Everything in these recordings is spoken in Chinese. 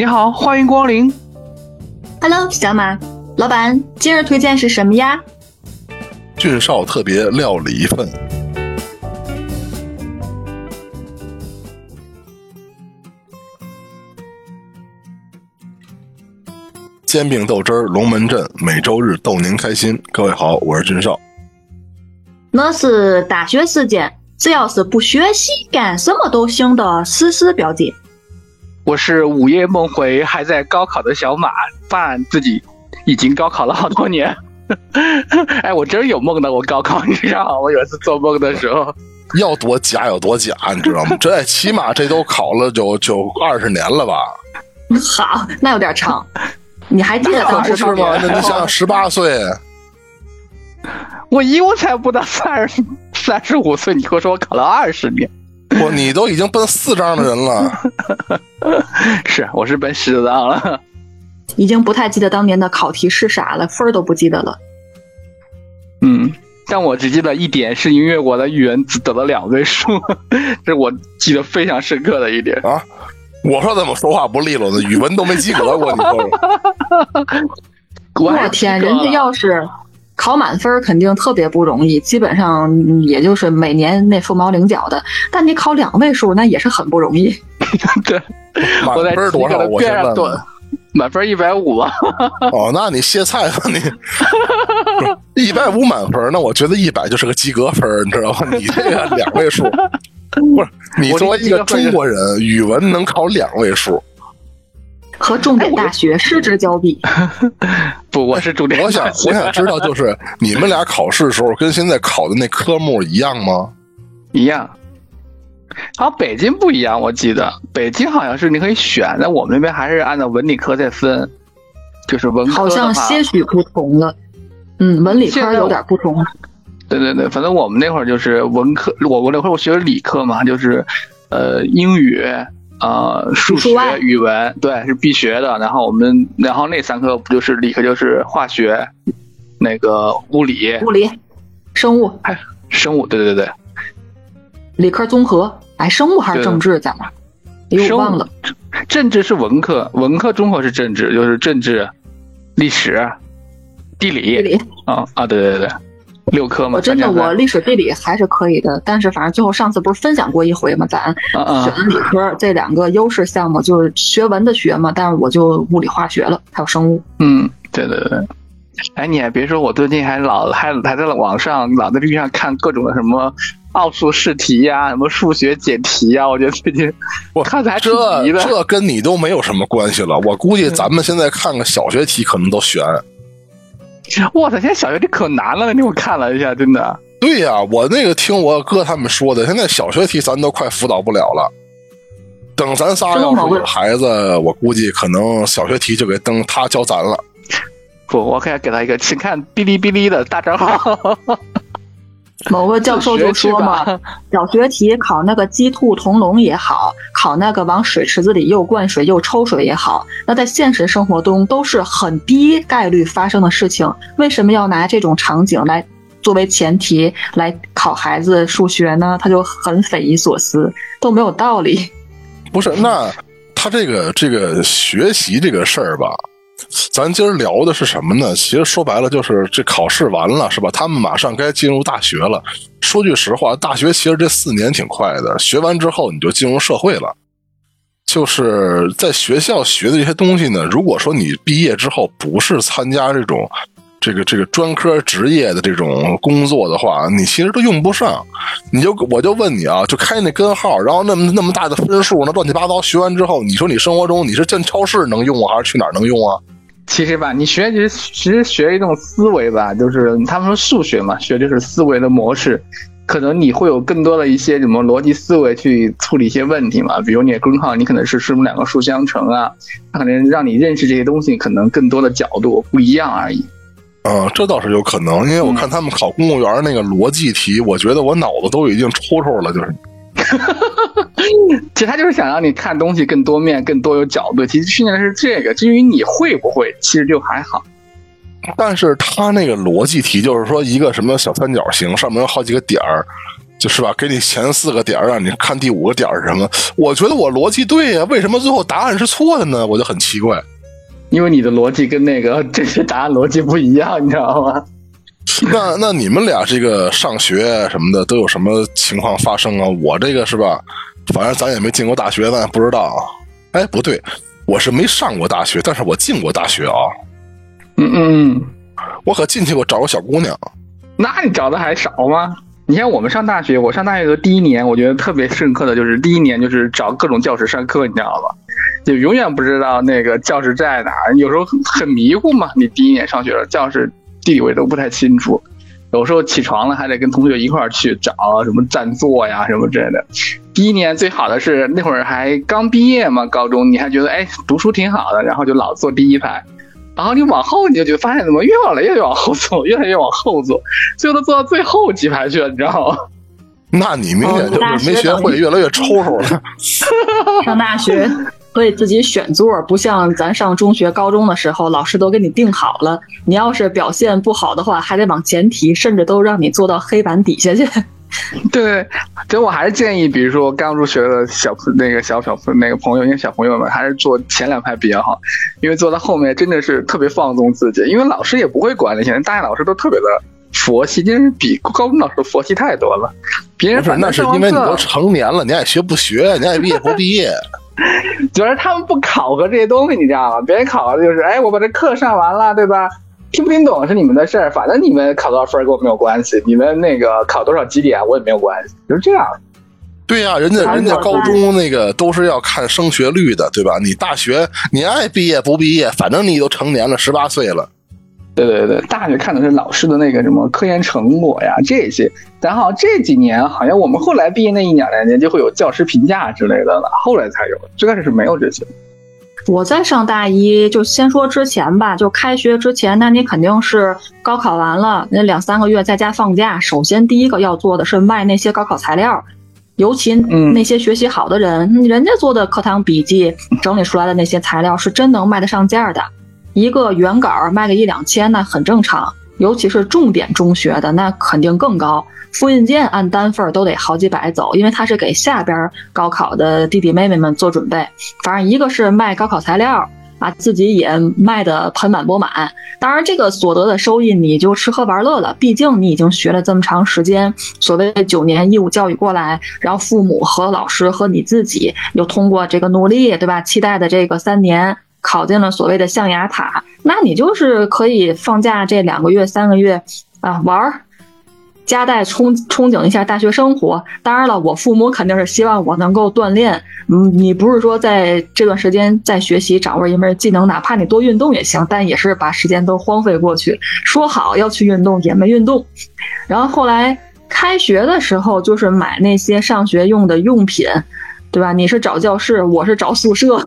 你好，欢迎光临。Hello，小马，老板，今日推荐是什么呀？俊少特别料理一份。煎饼豆汁儿，龙门阵，每周日逗您开心。各位好，我是俊少。我是大学时间只要是不学习，干什么都行的思思表姐。我是午夜梦回还在高考的小马，伴自己已经高考了好多年。哎，我真有梦的，我高考，你知道吗？我有一次做梦的时候，要多假有多假，你知道吗？这起码这都考了就就二十年了吧？好，那有点长。你还记得当时是吗？那你想想，十八岁，我一我才不到三十三十五岁，你跟我说我考了二十年，不，你都已经奔四张的人了。是，我是奔十张了，已经不太记得当年的考题是啥了，分儿都不记得了。嗯，但我只记得一点，是因为我的语文只得了两位数，这是我记得非常深刻的一点啊。我说怎么说话不利落呢？语文都没及格过，你说说。我天，人家要是考满分，肯定特别不容易，基本上也就是每年那凤毛麟角的。但你考两位数，那也是很不容易。对，满分多少？我先问问。满分一百五吧！哦，那你歇菜吧你。一百五满分，那我觉得一百就是个及格分，你知道吗？你这个两位数。不是你作为一个中国人，语文能考两位数，和重点大学失之交臂。不，我是重点。我想，我想知道，就是你们俩考试的时候，跟现在考的那科目一样吗？一样。好，北京不一样，我记得北京好像是你可以选，但我们那边还是按照文理科在分，就是文科好像些许不同了。嗯，文理科有点不同。对对对，反正我们那会儿就是文科，我我那会儿我学的理科嘛，就是，呃，英语、呃，数学、语文，对，是必学的。然后我们，然后那三科不就是理科，就是化学，那个物理、物理、生物，哎，生物，对对对，理科综合，哎，生物还是政治在哪？我忘了，政治是文科，文科综合是政治，就是政治、历史、地理，地理，啊啊，对对对。六科吗，我真的我历史地理还是可以的，但是反正最后上次不是分享过一回吗，咱选的理科这两个优势项目就是学文的学嘛，但是我就物理化学了，还有生物。嗯，对对对。哎，你还别说，我最近还老还还在网上老在 B 上看各种的什么奥数试题呀、什么数学解题呀，我觉得最近我 看的还挺这这跟你都没有什么关系了，我估计咱们现在看个小学题可能都悬。我操！现在小学题可难了，你我看了一下，真的。对呀、啊，我那个听我哥他们说的，现在小学题咱都快辅导不了了。等咱仨要是有孩子，我估计可能小学题就给登他教咱了。不，我可以给他一个，请看哔哩哔哩的大账号。某个教授就说嘛，小学题考那个鸡兔同笼也好，考那个往水池子里又灌水又抽水也好，那在现实生活中都是很低概率发生的事情。为什么要拿这种场景来作为前提来考孩子数学呢？他就很匪夷所思，都没有道理。不是，那他这个这个学习这个事儿吧。咱今儿聊的是什么呢？其实说白了就是这考试完了是吧？他们马上该进入大学了。说句实话，大学其实这四年挺快的，学完之后你就进入社会了。就是在学校学的这些东西呢，如果说你毕业之后不是参加这种这个这个专科职业的这种工作的话，你其实都用不上。你就我就问你啊，就开那根号，然后那么那么大的分数，那乱七八糟学完之后，你说你生活中你是进超市能用啊，还是去哪儿能用啊？其实吧，你学其实其实学一种思维吧，就是他们说数学嘛，学就是思维的模式，可能你会有更多的一些什么逻辑思维去处理一些问题嘛。比如你的根号，你可能是是两个数相乘啊，它可能让你认识这些东西可能更多的角度不一样而已。啊、嗯，这倒是有可能，因为我看他们考公务员那个逻辑题，我觉得我脑子都已经抽抽了，就是。其实他就是想让你看东西更多面、更多有角度。其实训练的是这个，至于你会不会，其实就还好。但是他那个逻辑题就是说一个什么小三角形，上面有好几个点儿，就是吧？给你前四个点儿，让你看第五个点儿是什么？我觉得我逻辑对呀，为什么最后答案是错的呢？我就很奇怪。因为你的逻辑跟那个 这些答案逻辑不一样，你知道吗？那那你们俩这个上学什么的都有什么情况发生啊？我这个是吧？反正咱也没进过大学，咱也不知道。哎，不对，我是没上过大学，但是我进过大学啊。嗯嗯，我可进去过找过小姑娘。那你找的还少吗？你像我们上大学，我上大学的第一年，我觉得特别深刻的就是第一年就是找各种教室上课，你知道吧？就永远不知道那个教室在哪儿，有时候很迷糊嘛。你第一年上学了，教室地理位都不太清楚，有时候起床了还得跟同学一块儿去找什么占座呀什么之类的。第一年最好的是那会儿还刚毕业嘛，高中你还觉得哎读书挺好的，然后就老坐第一排。然后你往后你就就发现怎么越往来越往后坐，越来越往后坐，最后都坐到最后几排去了，你知道吗？那你明显就是没学会，越来越抽抽了。上大学可以自己选座，不像咱上中学、高中的时候，老师都给你定好了。你要是表现不好的话，还得往前提，甚至都让你坐到黑板底下去。对，其实我还是建议，比如说刚入学的小那个小小那个朋友，因为小朋友们还是坐前两排比较好，因为坐到后面真的是特别放纵自己，因为老师也不会管那些人，大学老师都特别的佛系，真是比高中老师佛系太多了。别人那是因为你都成年了，你爱学不学，你爱毕业不毕业，主要是他们不考核这些东西，你知道吗？别人考核的就是，哎，我把这课上完了，对吧？听不听懂是你们的事儿，反正你们考多少分跟我没有关系，你们那个考多少绩点我也没有关系，就是这样。对呀，人家人家高中那个都是要看升学率的，对吧？你大学你爱毕业不毕业，反正你都成年了，十八岁了。对对对，大学看的是老师的那个什么科研成果呀这些。然后这几年好像我们后来毕业那一两两年就会有教师评价之类的了，后来才有，最开始是没有这些。我在上大一，就先说之前吧，就开学之前，那你肯定是高考完了那两三个月在家放假。首先第一个要做的是卖那些高考材料，尤其那些学习好的人，人家做的课堂笔记整理出来的那些材料是真能卖得上价的。一个原稿卖个一两千，那很正常。尤其是重点中学的，那肯定更高。复印件按单份都得好几百走，因为他是给下边高考的弟弟妹妹们做准备。反正一个是卖高考材料啊，自己也卖的盆满钵满。当然，这个所得的收益你就吃喝玩乐了。毕竟你已经学了这么长时间，所谓九年义务教育过来，然后父母和老师和你自己又通过这个努力，对吧？期待的这个三年考进了所谓的象牙塔，那你就是可以放假这两个月、三个月啊玩儿。夹带憧憧憬一下大学生活，当然了，我父母肯定是希望我能够锻炼。嗯，你不是说在这段时间在学习掌握一门技能，哪怕你多运动也行，但也是把时间都荒废过去。说好要去运动，也没运动。然后后来开学的时候，就是买那些上学用的用品，对吧？你是找教室，我是找宿舍。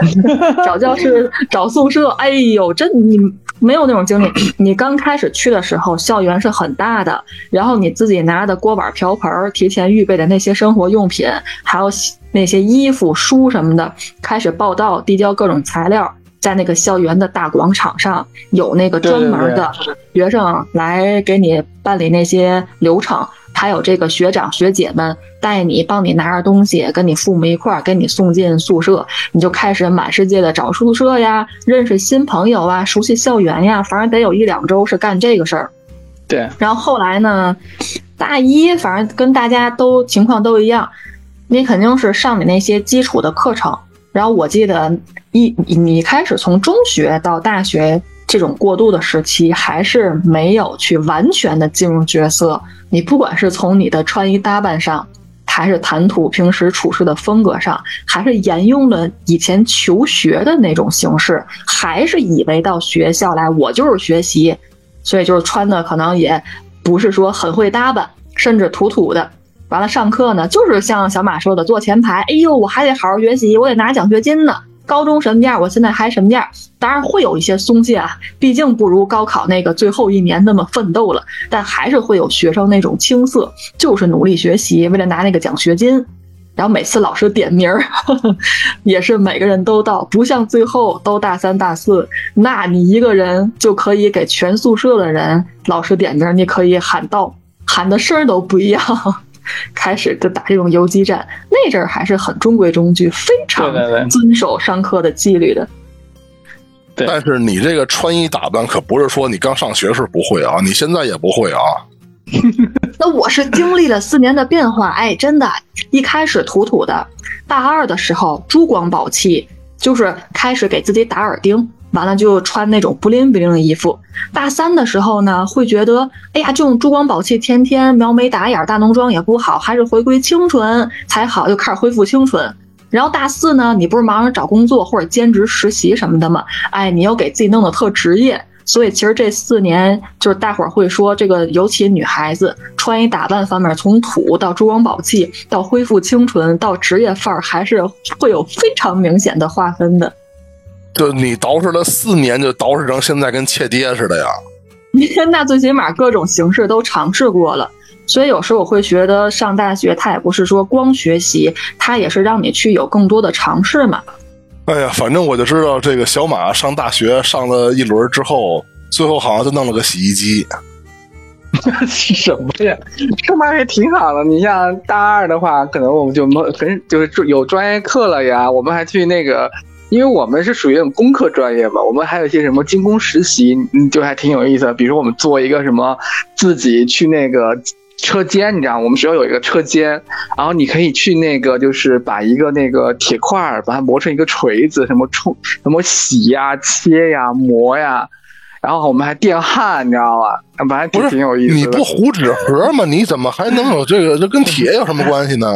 找教室，找宿舍。哎呦，真你。没有那种经历，你刚开始去的时候，校园是很大的，然后你自己拿的锅碗瓢盆，提前预备的那些生活用品，还有那些衣服、书什么的，开始报到、递交各种材料，在那个校园的大广场上，有那个专门的学生来给你办理那些流程。还有这个学长学姐们带你，帮你拿着东西，跟你父母一块儿给你送进宿舍，你就开始满世界的找宿舍呀，认识新朋友啊，熟悉校园呀，反正得有一两周是干这个事儿。对，然后后来呢，大一反正跟大家都情况都一样，你肯定是上你那些基础的课程。然后我记得一你开始从中学到大学。这种过渡的时期，还是没有去完全的进入角色。你不管是从你的穿衣打扮上，还是谈吐、平时处事的风格上，还是沿用了以前求学的那种形式，还是以为到学校来我就是学习，所以就是穿的可能也不是说很会打扮，甚至土土的。完了上课呢，就是像小马说的，坐前排。哎呦，我还得好好学习，我得拿奖学金呢。高中什么样，我现在还什么样？当然会有一些松懈啊，毕竟不如高考那个最后一年那么奋斗了。但还是会有学生那种青涩，就是努力学习，为了拿那个奖学金。然后每次老师点名儿，也是每个人都到，不像最后都大三大四，那你一个人就可以给全宿舍的人老师点名，你可以喊到，喊的声儿都不一样。开始就打这种游击战。那阵儿还是很中规中矩，非常遵守上课的纪律的。但是你这个穿衣打扮可不是说你刚上学时不会啊，你现在也不会啊。那我是经历了四年的变化，哎，真的，一开始土土的，大二的时候珠光宝气，就是开始给自己打耳钉，完了就穿那种不灵不灵的衣服。大三的时候呢，会觉得，哎呀，这种珠光宝气，天天描眉打眼、大浓妆也不好，还是回归清纯才好，就开始恢复清纯。然后大四呢，你不是忙着找工作或者兼职实习什么的吗？哎，你又给自己弄得特职业。所以其实这四年，就是大伙儿会说，这个尤其女孩子穿衣打扮方面，从土到珠光宝气，到恢复清纯，到职业范儿，还是会有非常明显的划分的。就你捯饬了四年，就捯饬成现在跟切爹似的呀？那最起码各种形式都尝试过了。所以有时候我会觉得，上大学它也不是说光学习，它也是让你去有更多的尝试嘛。哎呀，反正我就知道这个小马上大学上了一轮之后，最后好像就弄了个洗衣机。是 什么呀？上班也挺好的。你像大二的话，可能我们就没很就是有专业课了呀。我们还去那个，因为我们是属于那种工科专业嘛，我们还有一些什么精工实习，就还挺有意思的。比如我们做一个什么，自己去那个。车间，你知道，我们学校有一个车间，然后你可以去那个，就是把一个那个铁块儿，把它磨成一个锤子，什么冲，什么洗呀、切呀、磨呀，然后我们还电焊，你知道吧？反正挺挺有意思。你不糊纸盒吗？你怎么还能有这个？这跟铁有什么关系呢？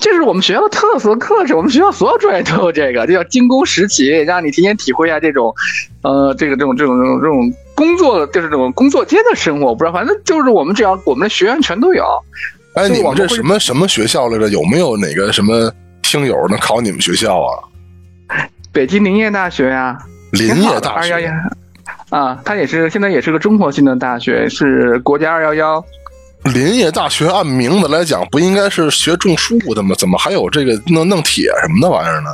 这是我们学校的特色课程，我们学校所有专业都有这个，这叫精工实习，让你提前体会一下这种，呃，这个这种这种这种这种工作，就是这种工作间的生活。我不知道，反正就是我们只要我们的学员全都有。哎，你们这什么什么学校来着？有没有哪个什么听友能考你们学校啊？北京林业大学呀，林业大学啊，它也是现在也是个综合性的大学，是国家二幺幺。林业大学按名字来讲，不应该是学种树的吗？怎么还有这个弄弄铁什么的玩意儿呢？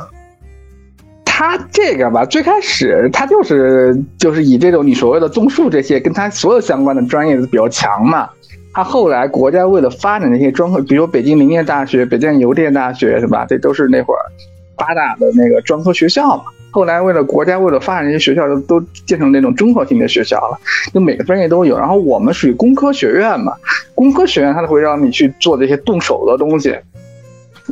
他这个吧，最开始他就是就是以这种你所谓的种树这些，跟他所有相关的专业比较强嘛。他后来国家为了发展那些专科，比如北京林业大学、北京邮电大学，是吧？这都是那会儿八大的那个专科学校嘛。后来为了国家为了发展这些学校，都都建成那种综合性的学校了，就每个专业都有。然后我们属于工科学院嘛，工科学院它会让你去做这些动手的东西，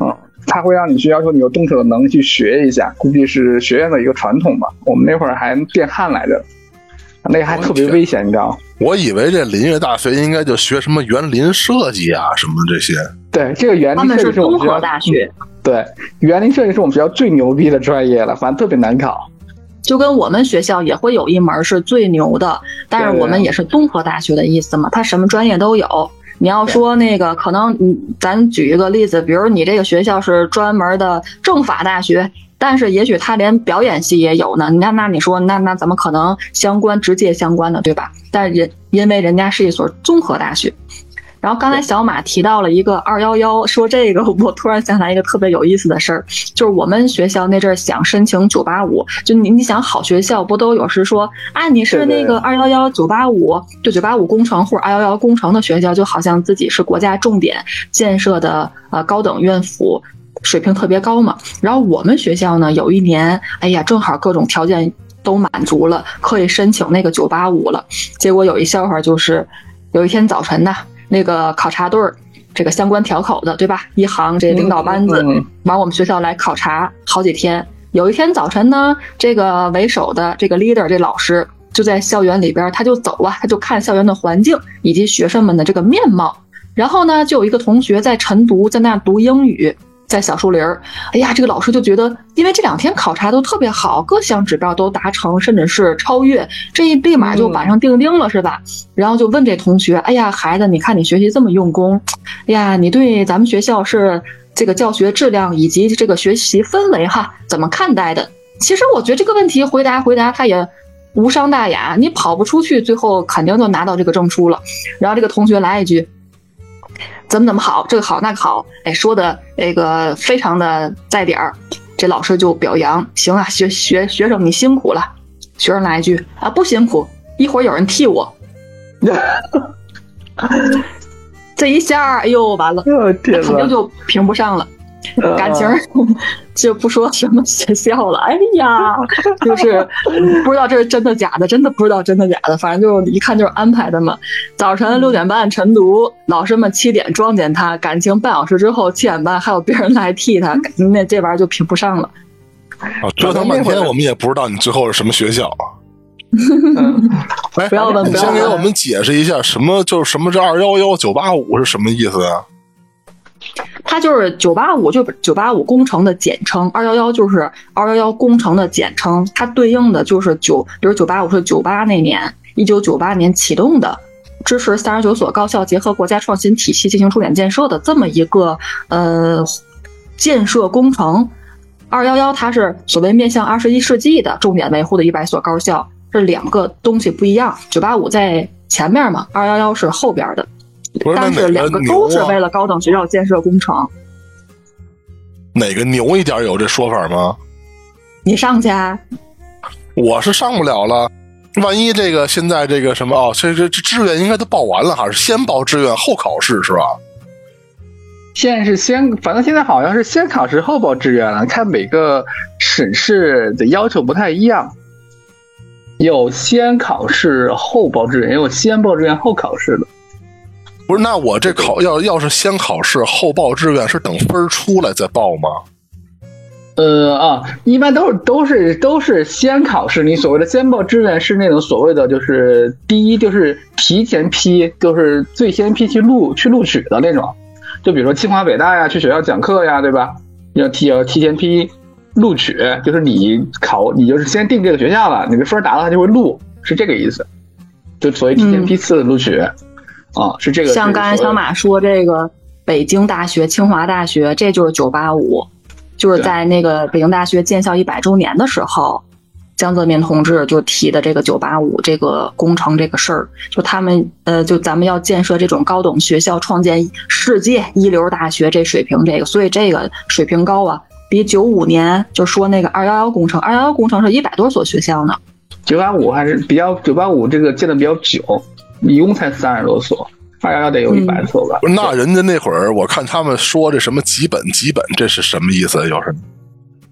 嗯，它会让你去要求你有动手的能力去学一下，估计是学院的一个传统吧。我们那会儿还电焊来着，那个还特别危险，你知道吗？我以为这林业大学应该就学什么园林设计啊什么这些。对，这个园林设计是综合大学。对，园林设计是我们学校最牛逼的专业了，反正特别难考。就跟我们学校也会有一门是最牛的，但是我们也是综合大学的意思嘛，它什么专业都有。你要说那个，可能你咱举一个例子，比如你这个学校是专门的政法大学，但是也许他连表演系也有呢。那那你说，那那怎么可能相关直接相关的，对吧？但人因为人家是一所综合大学。然后刚才小马提到了一个二幺幺，说这个我突然想起来一个特别有意思的事儿，就是我们学校那阵儿想申请九八五，就你你想好学校不都有时说啊你是那个二幺幺九八五，就九八五工程或者二幺幺工程的学校，就好像自己是国家重点建设的呃高等院府，水平特别高嘛。然后我们学校呢有一年，哎呀正好各种条件都满足了，可以申请那个九八五了。结果有一笑话就是，有一天早晨呢。那个考察队儿，这个相关调口的，对吧？一行这领导班子往我们学校来考察好几天。有一天早晨呢，这个为首的这个 leader 这老师就在校园里边，他就走啊，他就看校园的环境以及学生们的这个面貌。然后呢，就有一个同学在晨读，在那读英语。在小树林儿，哎呀，这个老师就觉得，因为这两天考察都特别好，各项指标都达成，甚至是超越，这一立马就板上钉钉了，是吧？然后就问这同学，哎呀，孩子，你看你学习这么用功，哎呀，你对咱们学校是这个教学质量以及这个学习氛围哈，怎么看待的？其实我觉得这个问题回答回答他也无伤大雅，你跑不出去，最后肯定就拿到这个证书了。然后这个同学来一句。怎么怎么好，这个好那个好，哎，说的那个非常的在点儿，这老师就表扬，行啊，学学学生你辛苦了。学生来一句啊，不辛苦，一会儿有人替我。这一下，哎呦，完了，肯定就评不上了。感情 就不说什么学校了，哎呀，就是不知道这是真的假的，真的不知道真的假的，反正就一看就是安排的嘛。早晨六点半晨读，老师们七点撞见他，感情半小时之后七点半还有别人来替他，那这玩意儿就评不上了。啊，折腾半天我们也不知道你最后是什么学校。哎，不要问，你先给我们解释一下什么就是什么这二幺幺九八五是什么意思啊？它就是九八五，就是九八五工程的简称；二幺幺就是二幺幺工程的简称。它对应的就是九，比如九八五是九八那年，一九九八年启动的，支持三十九所高校结合国家创新体系进行重点建设的这么一个呃建设工程。二幺幺它是所谓面向二十一世纪的重点维护的一百所高校，这两个东西不一样。九八五在前面嘛，二幺幺是后边的。但是两个都是为了高等学校建设工程，哪个牛一点有这说法吗？你上去，啊！我是上不了了。万一这个现在这个什么哦，这这这志愿应该都报完了，还是先报志愿后考试是吧？现在是先，反正现在好像是先考试后报志愿了。看每个省市的要求不太一样，有先考试后报志愿，也有先报志愿后考试的。不是，那我这考要要是先考试后报志愿，是等分出来再报吗？呃啊，一般都是都是都是先考试。你所谓的先报志愿是那种所谓的就是第一就是提前批，就是最先批去录去录取的那种。就比如说清华北大呀，去学校讲课呀，对吧？要提要提前批录取，就是你考你就是先定这个学校了，你的分达到他就会录，是这个意思。就所谓提前批次录取。啊，是这个。像刚才小马说这个北京大学、清华大学，这就是九八五，就是在那个北京大学建校一百周年的时候，江泽民同志就提的这个九八五这个工程这个事儿，就他们呃，就咱们要建设这种高等学校，创建世界一流大学这水平，这个所以这个水平高啊，比九五年就说那个二幺幺工程，二幺幺工程是一百多所学校呢，九八五还是比较九八五这个建的比较久。一共才三十多所，二幺幺得有一百所吧？那人家那会儿，我看他们说这什么几本几本，这是什么意思？又是？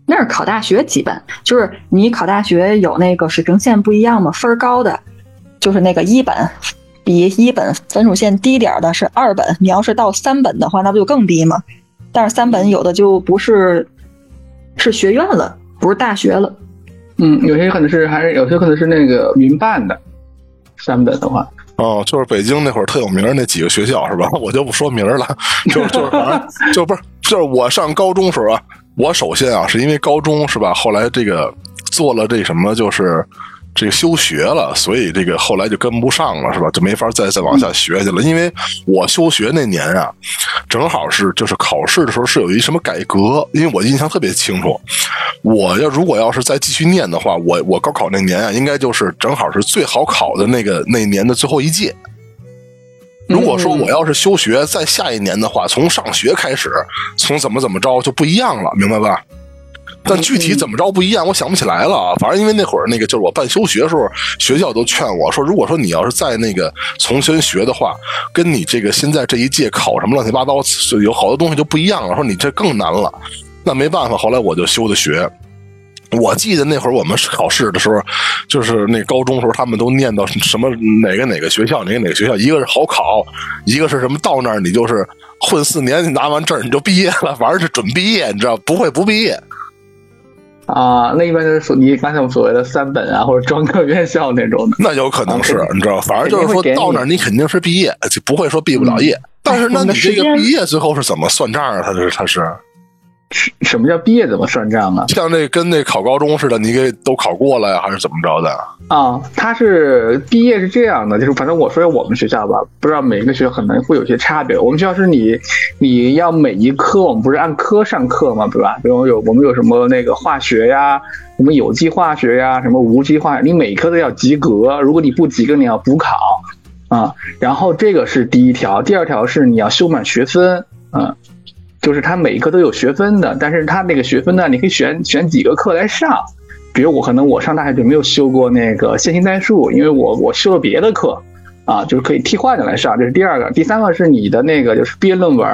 那是考大学几本，就是你考大学有那个水平线不一样嘛？分高的就是那个一本，比一本分数线低点的是二本。你要是到三本的话，那不就更低吗？但是三本有的就不是是学院了，不是大学了。嗯，有些可能是还是有些可能是那个民办的，三本的话。哦，就是北京那会儿特有名那几个学校是吧？我就不说名了，就就是反正 就不是就是我上高中时候啊，我首先啊是因为高中是吧？后来这个做了这什么就是。这个休学了，所以这个后来就跟不上了，是吧？就没法再再往下学去了。因为我休学那年啊，正好是就是考试的时候是有一什么改革，因为我印象特别清楚。我要如果要是再继续念的话，我我高考那年啊，应该就是正好是最好考的那个那年的最后一届。如果说我要是休学再下一年的话，从上学开始，从怎么怎么着就不一样了，明白吧？但具体怎么着不一样，我想不起来了啊。反正因为那会儿那个就是我办休学的时候，学校都劝我说，如果说你要是在那个重新学的话，跟你这个现在这一届考什么乱七八糟，有好多东西就不一样了。说你这更难了，那没办法，后来我就休的学。我记得那会儿我们考试的时候，就是那高中时候，他们都念到什么哪个哪个学校，哪个哪个学校，一个是好考，一个是什么到那儿你就是混四年，你拿完证你就毕业了，反正是准毕业，你知道不会不毕业。啊，那一般就是说你刚才我所谓的三本啊，或者专科院校那种的，那有可能是，你知道，反正就是说到那儿你肯定是毕业，就不会说毕不了业。但是那你这个毕业最后是怎么算账啊？他是他是。什么叫毕业怎么算账啊？像那跟那考高中似的，你给都考过了呀，还是怎么着的？啊，他是毕业是这样的，就是反正我说我们学校吧，不知道每一个学校可能会有些差别。我们学校是你你要每一科，我们不是按科上课嘛，对吧？比如有我们有什么那个化学呀，什么有机化学呀，什么无机化，你每一科都要及格。如果你不及格，你要补考啊。然后这个是第一条，第二条是你要修满学分，嗯。就是它每一科都有学分的，但是它那个学分呢，你可以选选几个课来上。比如我可能我上大学就没有修过那个线性代数，因为我我修了别的课，啊，就是可以替换着来上，这是第二个。第三个是你的那个就是毕业论文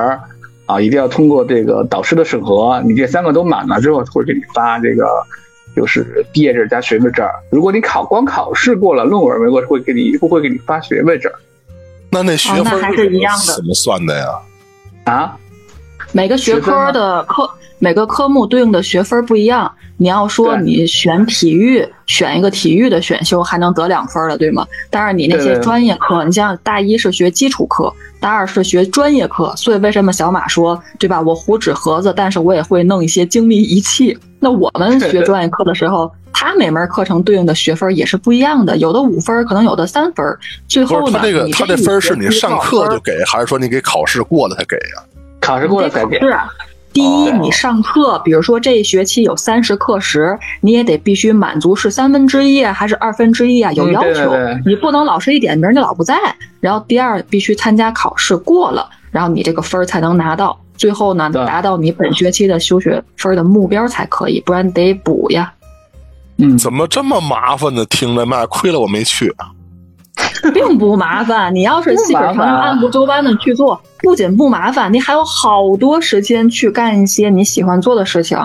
啊，一定要通过这个导师的审核，你这三个都满了之后，会给你发这个就是毕业证加学位证。如果你考光考试过了，论文没过，会给你不会给你发学位证。那那学分还是一样的，怎么算的呀？啊？每个学科的科每个科目对应的学分不一样。你要说你选体育，选一个体育的选修还能得两分的，对吗？但是你那些专业课，你像大一是学基础课，大二是学专业课，所以为什么小马说，对吧？我糊纸盒子，但是我也会弄一些精密仪器。那我们学专业课的时候，他每门课程对应的学分也是不一样的，有的五分，可能有的三分。最后呢，他这个他这分是你上课就给，还是说你给考试过了才给呀？考试过了才给。是。第一，你上课，比如说这一学期有三十课时，你也得必须满足是三分之一还是二分之一啊？有要求，你不能老师一点名你老不在。然后第二，必须参加考试过了，然后你这个分儿才能拿到。最后呢，达到你本学期的休学分的目标才可以，不然得补呀。嗯，怎么这么麻烦呢？听着嘛，亏了我没去。并不麻烦，你要是细水长流、按部就班的去做，不仅不麻烦，你还有好多时间去干一些你喜欢做的事情。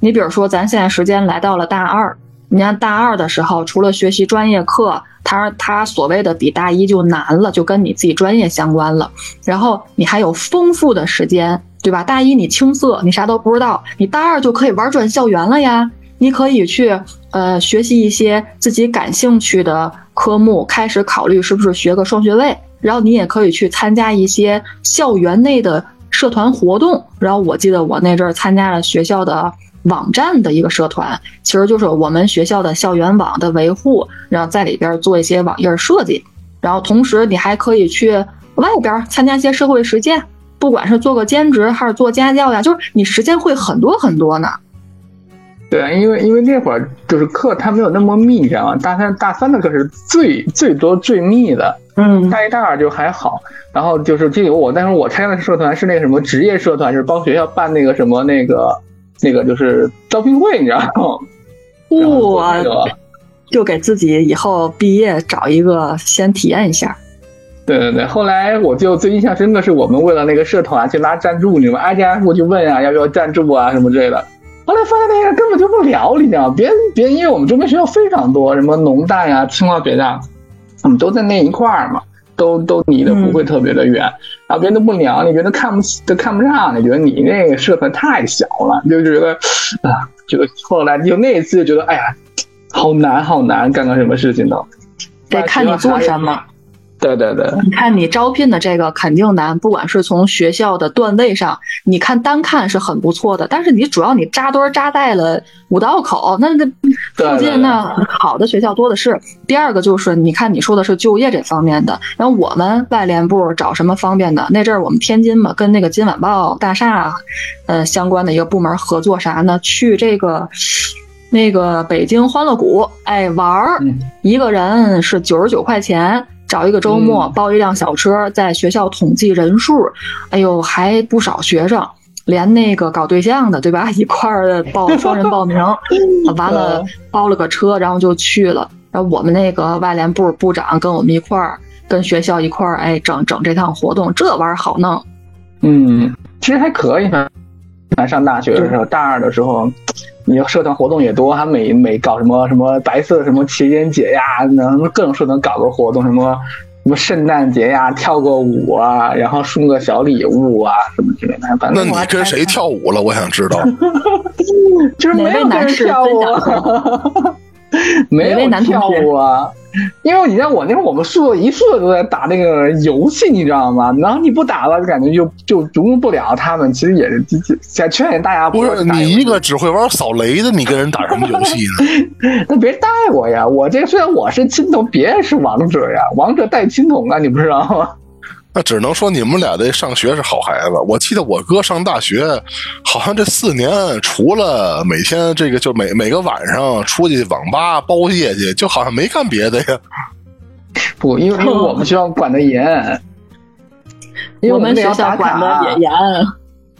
你比如说，咱现在时间来到了大二，你看大二的时候，除了学习专业课，他他所谓的比大一就难了，就跟你自己专业相关了。然后你还有丰富的时间，对吧？大一你青涩，你啥都不知道，你大二就可以玩转校园了呀。你可以去呃学习一些自己感兴趣的科目，开始考虑是不是学个双学位。然后你也可以去参加一些校园内的社团活动。然后我记得我那阵儿参加了学校的网站的一个社团，其实就是我们学校的校园网的维护，然后在里边做一些网页设计。然后同时你还可以去外边参加一些社会实践，不管是做个兼职还是做家教呀，就是你时间会很多很多呢。对，因为因为那会儿就是课它没有那么密，你知道吗？大三大三的课是最最多最密的，嗯，大一大二就还好。然后就是记得我，但是我参加的社团是那个什么职业社团，就是帮学校办那个什么那个那个就是招聘会，你知道吗？哇，就给自己以后毕业找一个先体验一下。对对对，后来我就最印象深的是我们为了那个社团去拉赞助，你们挨家挨户去问啊，要不要赞助啊什么之类的。后来发现那个根本就不聊，你知道吗？别人别人因为我们周边学校非常多，什么农大呀、清华、北大，我们都在那一块儿嘛，都都离得不会特别的远，然后别人都不聊，你觉得看不起都看不上，你觉得你那个社团太小了，就觉得啊，觉得后来就那一次就觉得，哎呀，好难好难，干个什么事情都得看你做什么。对对对，你看你招聘的这个肯定难，不管是从学校的段位上，你看单看是很不错的，但是你主要你扎堆扎在了五道口，那那附近那好的学校多的是。第二个就是你看你说的是就业这方面的，然后我们外联部找什么方便的？那阵儿我们天津嘛，跟那个金晚报大厦，呃相关的一个部门合作啥呢？去这个那个北京欢乐谷，哎玩儿，一个人是九十九块钱。找一个周末包一辆小车，在学校统计人数，哎呦，还不少学生，连那个搞对象的，对吧？一块儿报双人报名，完了包了个车，然后就去了。然后我们那个外联部部长跟我们一块儿，跟学校一块儿，哎，整整这趟活动，这玩意儿好弄。嗯，其实还可以呢。咱上大学的时候，大二的时候。你社团活动也多，还每每搞什么什么白色什么情人节呀，能各种社团搞个活动，什么什么圣诞节呀，跳个舞啊，然后送个小礼物啊，什么之类的。反正那你跟谁跳舞了？我想知道。就是没有人跳舞。没有跳舞啊，因为你知道我那会儿我们宿舍一宿舍都在打那个游戏，你知道吗？然后你不打了，就感觉就就融入不了他们。其实也是想劝劝大家。不是你一个只会玩扫雷的，你跟人打什么游戏呢？那别带我呀！我这虽然我是青铜，别人是王者呀，王者带青铜啊，你不知道吗？那只能说你们俩的上学是好孩子。我记得我哥上大学，好像这四年除了每天这个，就每每个晚上出去网吧包夜去，就好像没干别的呀。不，因为因为我们学校管的严，因为我们学校管的也严。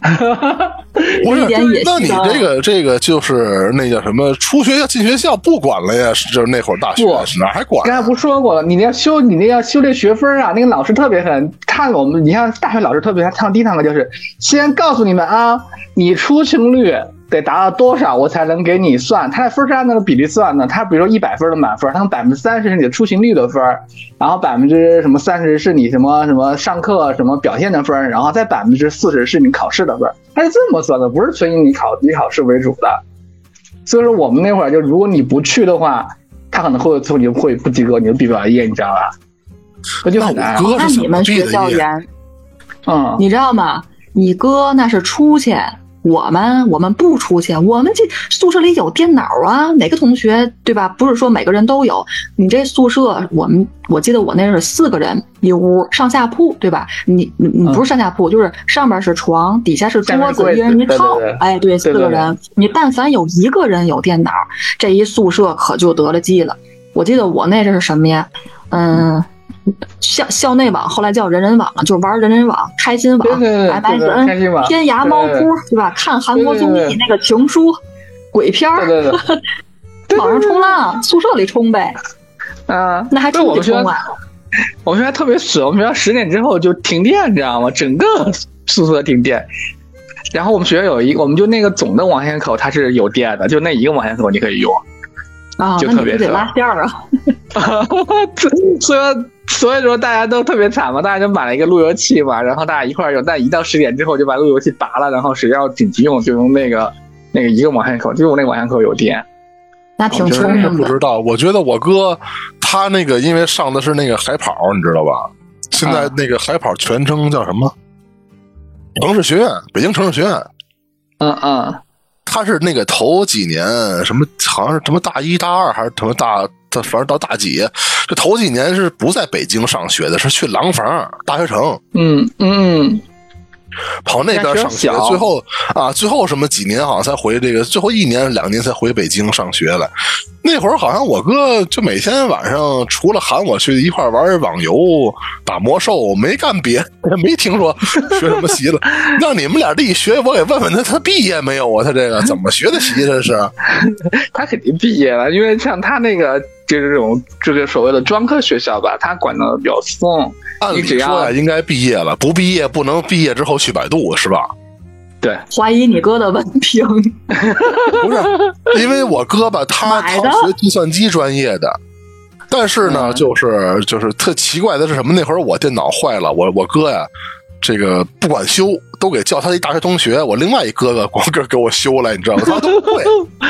不是一点野，那你这个这个就是那叫什么？出学校进学校不管了呀？就是那会儿大学不哪还管啊？刚才不说过了，你那要修，你那要修这学分啊，那个老师特别狠，看我们，你像大学老师特别，他上第一堂课就是先告诉你们啊，你出勤率得达到多少，我才能给你算。他的分是按那个比例算的，他比如说一百分的满分，他们百分之三十是你的出勤率的分，然后百分之什么三十是你什么什么上课什么表现的分，然后再百分之四十是你考试的分儿，他是这么算的，不是纯以你考以考试为主的。所以说我们那会儿就如果你不去的话，他可能会最后你就会不及格，你就毕不了业，你知道吧？那就那很难我。哥那你们学？校严，嗯，你知道吗？你哥那是出去，我们我们不出去，我们这宿舍里有电脑啊，哪个同学对吧？不是说每个人都有。你这宿舍，我们我记得我那是四个人一屋，上下铺对吧？你你你不是上下铺，就是上边是床，底下是桌子，一人一套对。哎，对，四个人，你但凡有一个人有电脑，这一宿舍可就得了计了。我记得我那是什么呀？嗯。校校内网后来叫人人网了，就是玩人人网、开心网、MSN、网天涯、猫扑，对吧？看韩国综艺那个情书、鬼片儿，网上冲浪，宿舍里冲呗，啊，那还冲我们学校出去冲啊？我们学校特别死，我们学校十点之后就停电，你知道吗？整个宿舍停电。然后我们学校有一，我们就那个总的网线口它是有电的，就那一个网线口你可以用。啊，就特别扯拉线儿啊？所以所以说大家都特别惨嘛，大家就买了一个路由器嘛，然后大家一块用，但一到十点之后就把路由器拔了，然后谁要紧急用就用那个 那个一个网线口，就用那个网线口有电。那挺聪明的。不知道，我觉得我哥他那个因为上的是那个海跑，你知道吧？现在那个海跑全称叫什么？城市学院，北京城市学院。嗯嗯，他是那个头几年什么，好像是什么大一、大二还是什么大，他反正到大几，这头几年是不在北京上学的，是去廊坊大学城嗯嗯，跑那边上学最后啊，最后什么几年好像才回这个，最后一年两年才回北京上学来。那会儿好像我哥就每天晚上除了喊我去一块玩网游、打魔兽，没干别的，没听说学什么习了。让你们俩这一学，我给问问他，他毕业没有啊？他这个怎么学的习？这是 他肯定毕业了，因为像他那个就是这种这个所谓的专科学校吧，他管的比较松。按理说呀，应该毕业了，不毕业不能毕业之后去百度是吧？对，怀疑你哥的文凭，不是，因为我哥吧，他他学计算机专业的，但是呢，嗯就是就是特奇怪的是什么？那会儿我电脑坏了，我我哥呀，这个不管修，都给叫他一大学同学，我另外一哥哥光个给我修来，你知道吗？他都不会。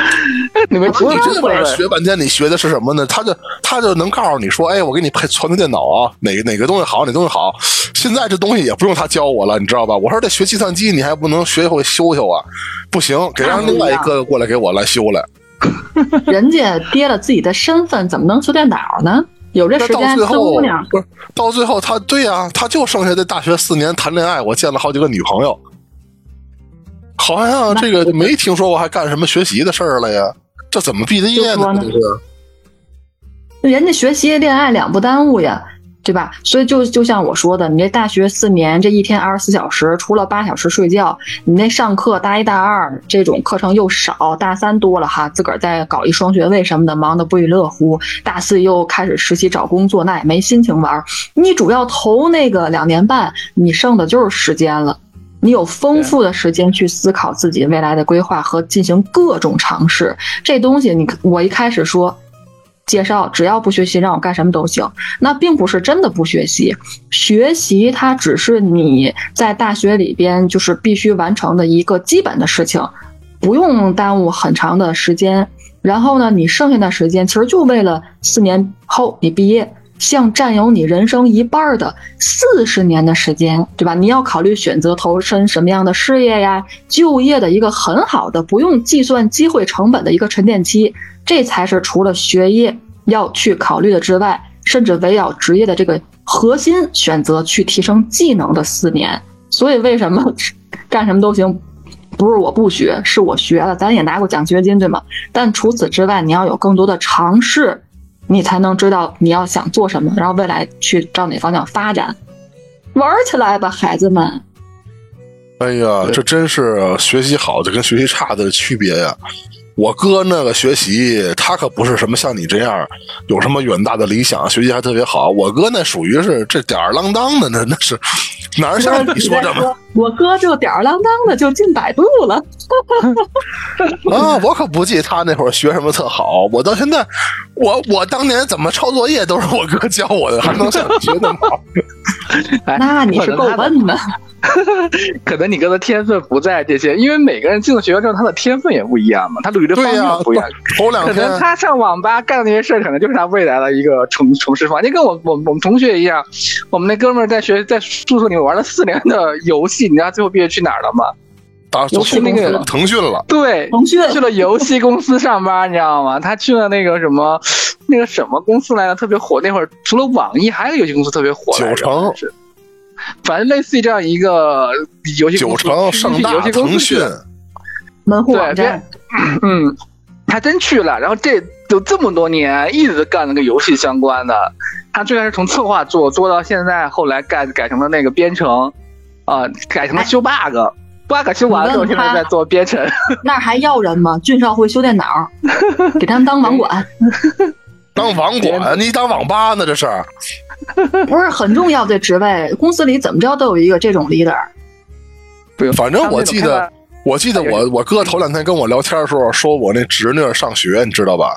你们你这玩意儿对学半天，你学的是什么呢？他就他就能告诉你说，哎，我给你配传的电脑啊，哪个哪个东西好，哪东西好。现在这东西也不用他教我了，你知道吧？我说这学计算机，你还不能学会修修啊？不行，给让另外一哥哥过来给我来修来。人家跌了自己的身份，怎么能修电脑呢？有这时间不是到最后他对呀、他就剩下这大学四年谈恋爱，我见了好几个女朋友，好像这个没听说过还干什么学习的事儿了呀？这怎么毕的业呢这是人家学习恋爱两不耽误呀，对吧？所以就就像我说的，你这大学四年，这一天二十四小时，除了八小时睡觉，你那上课大一大二这种课程又少，大三多了哈，自个儿再搞一双学位什么的，忙得不亦乐乎。大四又开始实习找工作，那也没心情玩儿。你主要投那个两年半，你剩的就是时间了。你有丰富的时间去思考自己未来的规划和进行各种尝试。这东西你，我一开始说介绍，只要不学习，让我干什么都行。那并不是真的不学习，学习它只是你在大学里边就是必须完成的一个基本的事情，不用耽误很长的时间。然后呢，你剩下的时间其实就为了四年后你毕业，像占有你人生一半的四十年的时间，对吧？你要考虑选择投身什么样的事业呀，就业的一个很好的不用计算机会成本的一个沉淀期，这才是除了学业要去考虑的之外，甚至围绕职业的这个核心选择去提升技能的四年。所以为什么 干什么都行？不是我不学，是我学了，咱也拿过奖学金，对吗？但除此之外，你要有更多的尝试，你才能知道你要想做什么，然后未来去朝哪方向发展。玩起来吧，孩子们！哎呀，这真是学习好的跟学习差的区别呀！我哥那个学习，他可不是什么像你这样有什么远大的理想，学习还特别好。我哥那属于是这吊儿郎当的，那那是哪儿像你说这么？我哥就吊儿郎当的就进百度了。啊，我可不记他那会儿学什么特好。我到现在，我我当年怎么抄作业都是我哥教我的，还能像你学那么好？那你是够笨的。可能你哥的天分不在这些，因为每个人进了学校之后，他的天分也不一样嘛，他捋的方向不一样。头两天，可能他上网吧干的那些事儿，可能就是他未来的一个从从事方。就跟我我我们同学一样，我们那哥们儿在学在宿舍里面玩了四年的游戏，你知道最后毕业去哪儿了吗？游戏那个腾讯了。对，腾讯去了游戏公司上班，你知道吗？他去了那个什么那个什么公司来着？特别火，那会儿除了网易，还有游戏公司特别火。九成是。反正类似于这样一个游戏公司，九成盛大腾讯门户网站，嗯，还真去了。然后这有这么多年一直干那个游戏相关的，他最开始从策划做做到现在，后来改改成了那个编程，啊，改成了修 bug，bug 修完了之后现在在做编程。那还要人吗？俊少会修电脑，给他们当网管。当网管？你当网吧呢？这是？不是很重要的职位，公司里怎么着都有一个这种 leader。对，反正我记得，我记得我我哥头两天跟我聊天的时候，说我那侄女上学，你知道吧？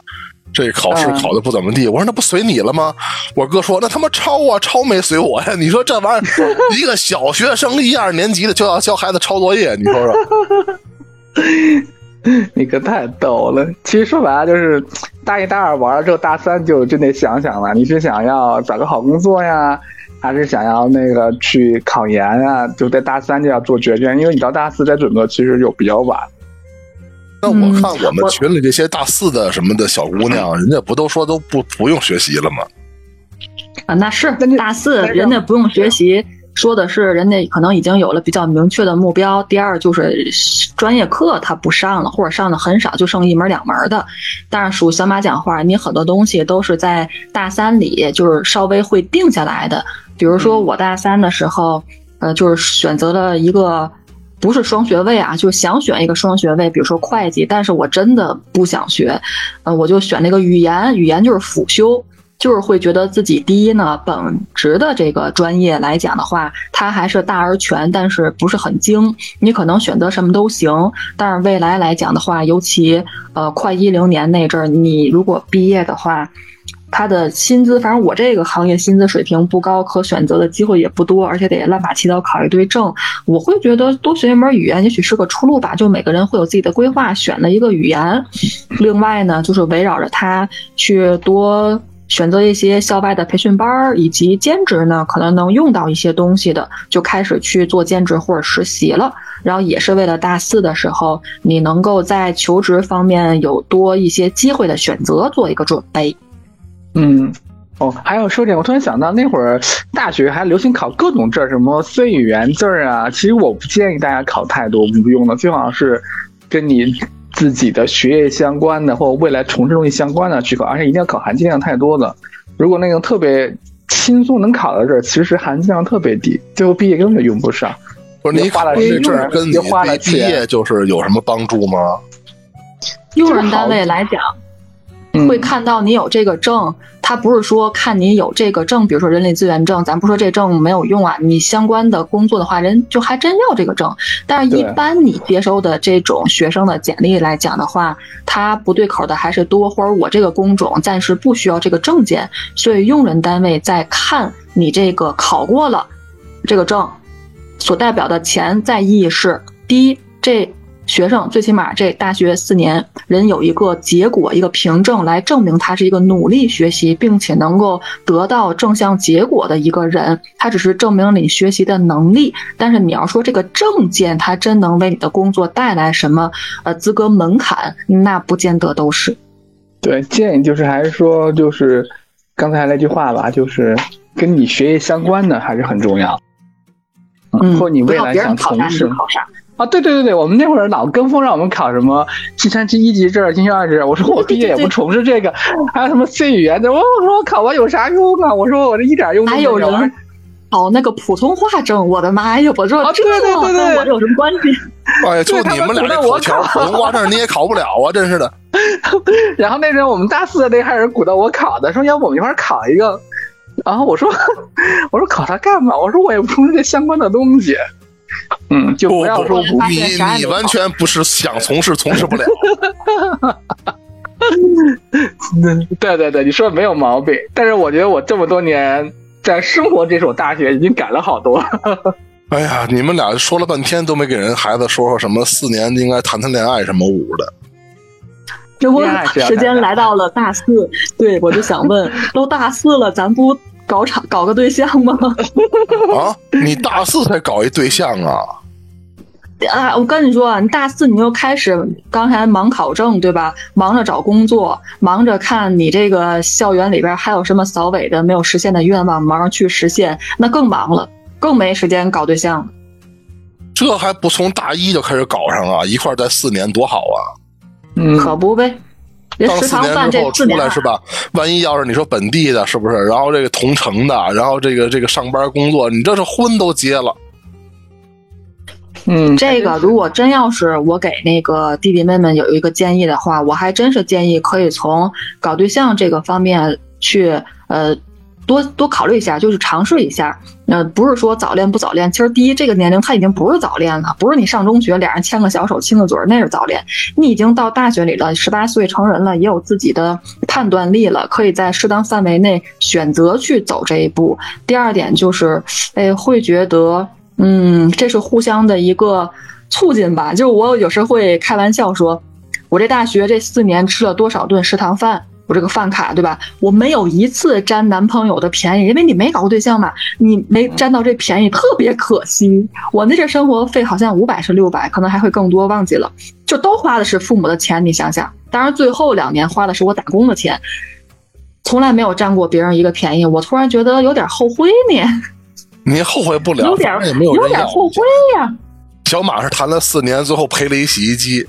这考试考的不怎么地。我说那不随你了吗？我哥说那他妈抄啊，抄没随我呀？你说这玩意儿，一个小学生一二年级的就要教孩子抄作业，你说说。你可太逗了！其实说白了就是，大一、大二玩了之后，大三就真得想想了。你是想要找个好工作呀，还是想要那个去考研啊？就在大三就要做决定，因为你到大四再准备，其实就比较晚。那我看我们群里这些大四的什么的小姑娘，人家不都说都不不用学习了吗？啊，那是大四，人家不用学习。说的是人家可能已经有了比较明确的目标。第二就是专业课他不上了，或者上的很少，就剩一门两门的。但是属小马讲话，你很多东西都是在大三里就是稍微会定下来的。比如说我大三的时候，呃，就是选择了一个不是双学位啊，就想选一个双学位，比如说会计，但是我真的不想学，呃，我就选那个语言，语言就是辅修。就是会觉得自己第一呢，本职的这个专业来讲的话，它还是大而全，但是不是很精。你可能选择什么都行，但是未来来讲的话，尤其呃快一零年那阵儿，你如果毕业的话，他的薪资，反正我这个行业薪资水平不高，可选择的机会也不多，而且得乱八七糟考一堆证。我会觉得多学一门语言也许是个出路吧。就每个人会有自己的规划，选了一个语言。另外呢，就是围绕着它去多。选择一些校外的培训班儿以及兼职呢，可能能用到一些东西的，就开始去做兼职或者实习了。然后也是为了大四的时候，你能够在求职方面有多一些机会的选择做一个准备。嗯，哦，还有说点，我突然想到那会儿大学还流行考各种证，什么 C 语言证啊。其实我不建议大家考太多，无用的，最好是跟你。自己的学业相关的，或未来从事东西相关的去考，而且一定要考含金量太多的。如果那种特别轻松能考的这，其实含金量特别低，最后毕业根本用不上。不是你花了这证跟你花了毕业就是有什么帮助吗？用人单位来讲。会看到你有这个证，他不是说看你有这个证，比如说人力资源证，咱不说这证没有用啊，你相关的工作的话，人就还真要这个证。但是，一般你接收的这种学生的简历来讲的话，他不对口的还是多，或者我这个工种暂时不需要这个证件，所以用人单位在看你这个考过了这个证，所代表的潜在意义是：第一，这。学生最起码这大学四年，人有一个结果，一个凭证来证明他是一个努力学习，并且能够得到正向结果的一个人。他只是证明你学习的能力，但是你要说这个证件，它真能为你的工作带来什么呃资格门槛，那不见得都是。对，建议就是还是说就是刚才那句话吧，就是跟你学业相关的还是很重要。嗯，或你未来想从事考啥？啊，对对对对，我们那会儿老跟风，让我们考什么计算机一级证、计算二级证。我说我毕业也不从事这个，还有什么 C 语言的，我我说考完有啥用啊？我说我这一点用都没有。还有人考那个普通话证，我的妈呀！我说啊这对对对对跟我这有什么关系？哎呀，就你们俩这口条，普通话证你也考不了啊！真是的。然后那阵我们大四的那还是鼓捣我考的，说要不我们一块儿考一个。然后我说 我说考它干嘛？我说我也不从事这相关的东西。嗯，就不要说不你你完全不是想从事，从事不了。对对对，你说的没有毛病。但是我觉得我这么多年在生活这所大学已经改了好多。哎呀，你们俩说了半天都没给人孩子说说什么四年应该谈谈恋爱什么五的。这不时间来到了大四，对我就想问，都大四了，咱不搞场搞个对象吗？啊，你大四才搞一对象啊？啊，我跟你说，你大四你又开始刚才忙考证对吧？忙着找工作，忙着看你这个校园里边还有什么扫尾的没有实现的愿望，忙着去实现，那更忙了，更没时间搞对象。这还不从大一就开始搞上啊？一块待四年多好啊！嗯，可不呗。当四年之后出来是吧？万一要是你说本地的，是不是？然后这个同城的，然后这个这个上班工作，你这是婚都结了。嗯，这个如果真要是我给那个弟弟妹妹有一个建议的话，我还真是建议可以从搞对象这个方面去呃多多考虑一下，就是尝试一下。呃，不是说早恋不早恋，其实第一这个年龄他已经不是早恋了，不是你上中学俩人牵个小手亲个嘴那是早恋，你已经到大学里了，十八岁成人了，也有自己的判断力了，可以在适当范围内选择去走这一步。第二点就是，哎，会觉得。嗯，这是互相的一个促进吧。就我有时会开玩笑说，我这大学这四年吃了多少顿食堂饭，我这个饭卡对吧？我没有一次占男朋友的便宜，因为你没搞过对象嘛，你没占到这便宜，特别可惜。我那阵生活费好像五百是六百，可能还会更多，忘记了。就都花的是父母的钱，你想想。当然最后两年花的是我打工的钱，从来没有占过别人一个便宜。我突然觉得有点后悔呢。你后悔不了，有点没有有点后悔呀。小马是谈了四年，最后赔了一洗衣机。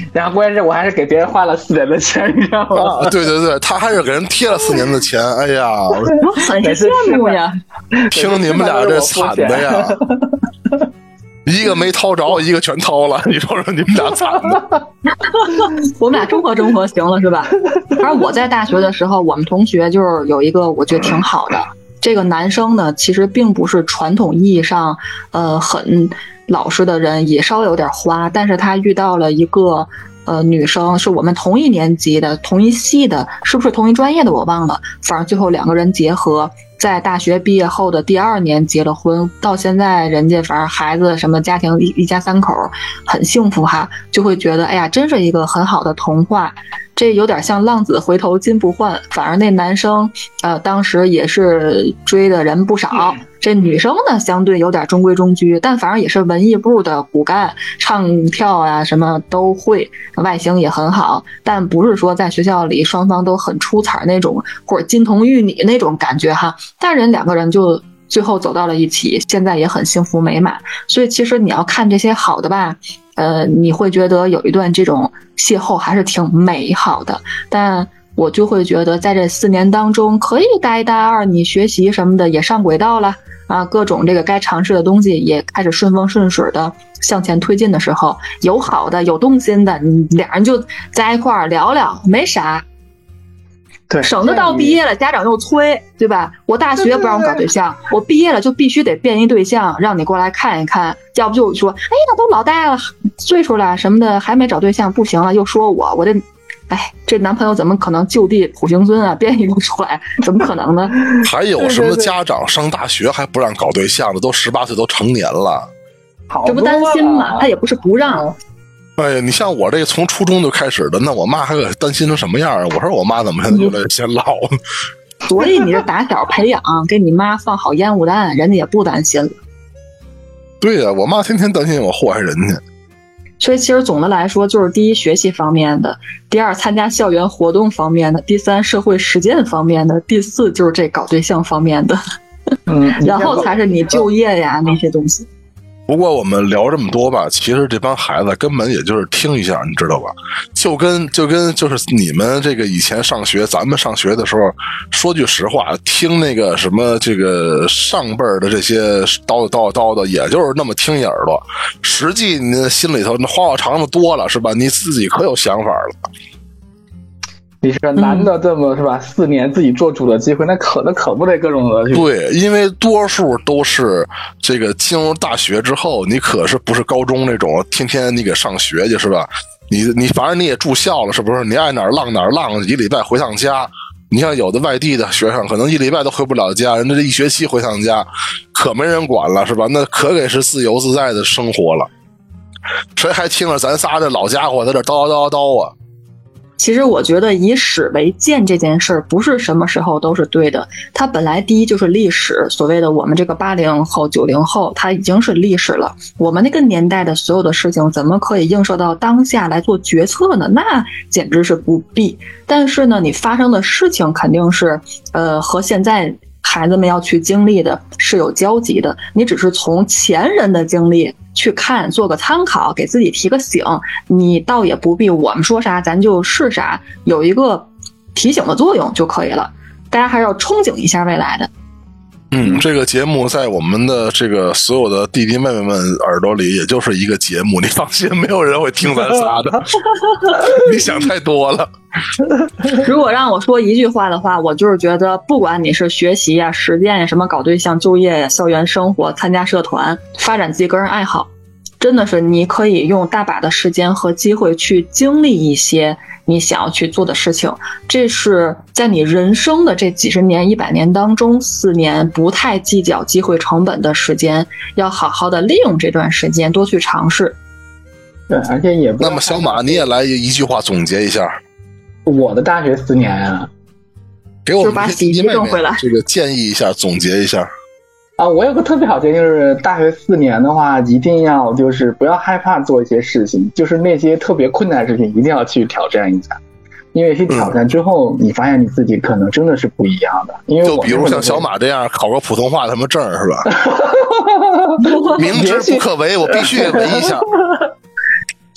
然后关键是我还是给别人花了四年的钱，你知道吗？啊，对对对，他还是给人贴了四年的钱。哎呀，我很羡慕呀！听你们俩这惨的呀，一个没掏着，一个全掏了。你说说你们俩惨的。我们俩中和中和行了是吧？反正我在大学的时候，我们同学就是有一个我觉得挺好的。这个男生呢，其实并不是传统意义上，呃，很老实的人，也稍微有点花。但是他遇到了一个呃女生，是我们同一年级的、同一系的，是不是同一专业的我忘了。反正最后两个人结合，在大学毕业后的第二年结了婚，到现在人家反正孩子什么家庭一一家三口很幸福哈，就会觉得哎呀，真是一个很好的童话。这有点像浪子回头金不换，反而那男生，呃，当时也是追的人不少。这女生呢，相对有点中规中矩，但反正也是文艺部的骨干，唱跳啊什么都会，外形也很好，但不是说在学校里双方都很出彩那种，或者金童玉女那种感觉哈。但人两个人就最后走到了一起，现在也很幸福美满。所以其实你要看这些好的吧。呃，你会觉得有一段这种邂逅还是挺美好的，但我就会觉得在这四年当中，可以大一、大二你学习什么的也上轨道了啊，各种这个该尝试的东西也开始顺风顺水的向前推进的时候，有好的，有动心的，你俩人就在一块儿聊聊，没啥。对，省得到毕业了，家长又催，对吧？我大学不让我搞对象，我毕业了就必须得变一对象，让你过来看一看，要不就说，哎那，都老大了，岁数了什么的，还没找对象，不行了，又说我，我这，哎，这男朋友怎么可能就地土行孙啊？变一个出来，怎么可能呢？还有什么家长上大学还不让搞对象的？都十八岁都成年了，这不担心吗？他也不是不让。哎呀，你像我这从初中就开始的，那我妈还可担心成什么样啊？我说我妈怎么现在越来越显老呢？所以你这打小培养，给你妈放好烟雾弹，人家也不担心了。对呀、我妈天天担心我祸害人家。所以其实总的来说，就是第一学习方面的，第二参加校园活动方面的，第三社会实践方面的，第四就是这搞对象方面的，嗯，然后才是你就业呀那些东西。不过我们聊这么多吧，其实这帮孩子根本也就是听一下，你知道吧？就跟就跟就是你们这个以前上学，咱们上学的时候，说句实话，听那个什么这个上辈儿的这些叨叨叨叨，也就是那么听一耳朵，实际你心里头那花花肠子多了，是吧？你自己可有想法了。你说难得这么是吧？四年自己做主的机会，那可那可不得各种的。对，因为多数都是这个进入大学之后，你可是不是高中那种天天你给上学去是吧？你你反正你也住校了，是不是？你爱哪儿浪哪儿浪，一礼拜回趟家。你像有的外地的学生，可能一礼拜都回不了家，人家这一学期回趟家，可没人管了，是吧？那可给是自由自在的生活了。谁还听着咱仨这老家伙在这叨叨叨叨啊？其实我觉得以史为鉴这件事儿不是什么时候都是对的。它本来第一就是历史，所谓的我们这个八零后、九零后，它已经是历史了。我们那个年代的所有的事情，怎么可以映射到当下来做决策呢？那简直是不必。但是呢，你发生的事情肯定是，呃，和现在孩子们要去经历的是有交集的。你只是从前人的经历。去看，做个参考，给自己提个醒。你倒也不必我们说啥咱就是啥，有一个提醒的作用就可以了。大家还是要憧憬一下未来的。嗯，这个节目在我们的这个所有的弟弟妹妹们耳朵里，也就是一个节目。你放心，没有人会听咱仨的。你想太多了。如果让我说一句话的话，我就是觉得，不管你是学习呀、实践呀、什么搞对象、就业呀、校园生活、参加社团、发展自己个人爱好，真的是你可以用大把的时间和机会去经历一些。你想要去做的事情，这是在你人生的这几十年、一百年当中，四年不太计较机会成本的时间，要好好的利用这段时间，多去尝试。对，而且也不那么小马，你也来一句话总结一下我的大学四年啊，给我们把洗衣挣回来，这个建议一下，总结一下。啊，我有个特别好建议，就是大学四年的话，一定要就是不要害怕做一些事情，就是那些特别困难的事情，一定要去挑战一下，因为去挑战之后，你发现你自己可能真的是不一样的。因为就比如像小马这样考个普通话什么证是吧？明知不可为，我必须得为一下。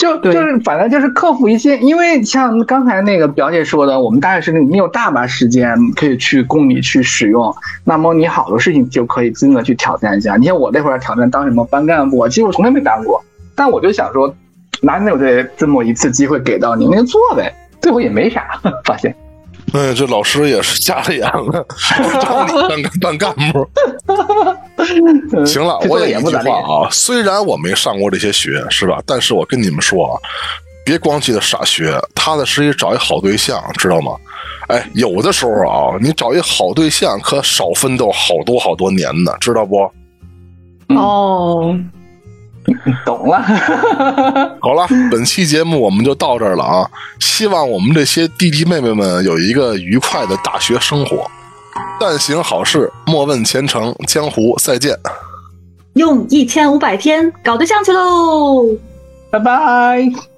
就就是反正就是克服一些，因为像刚才那个表姐说的，我们大学时你有大把时间可以去供你去使用，那么你好多事情就可以真的去挑战一下。你像我那会儿挑战当什么班干部，其实我从来没当过，但我就想说，哪有这这么一次机会给到你，那就做呗，最后也没啥，发现。嗯，这老师也是瞎了眼了，找你当当干部。行了，我也一句话啊，虽然我没上过这些学，是吧？但是我跟你们说啊，别光记得傻学，踏踏实实找一好对象，知道吗？哎，有的时候啊，你找一好对象可少奋斗好多好多年呢，知道不？哦。懂了，好了，本期节目我们就到这儿了啊！希望我们这些弟弟妹妹们有一个愉快的大学生活。但行好事，莫问前程，江湖再见。用一千五百天搞对象去喽！拜拜。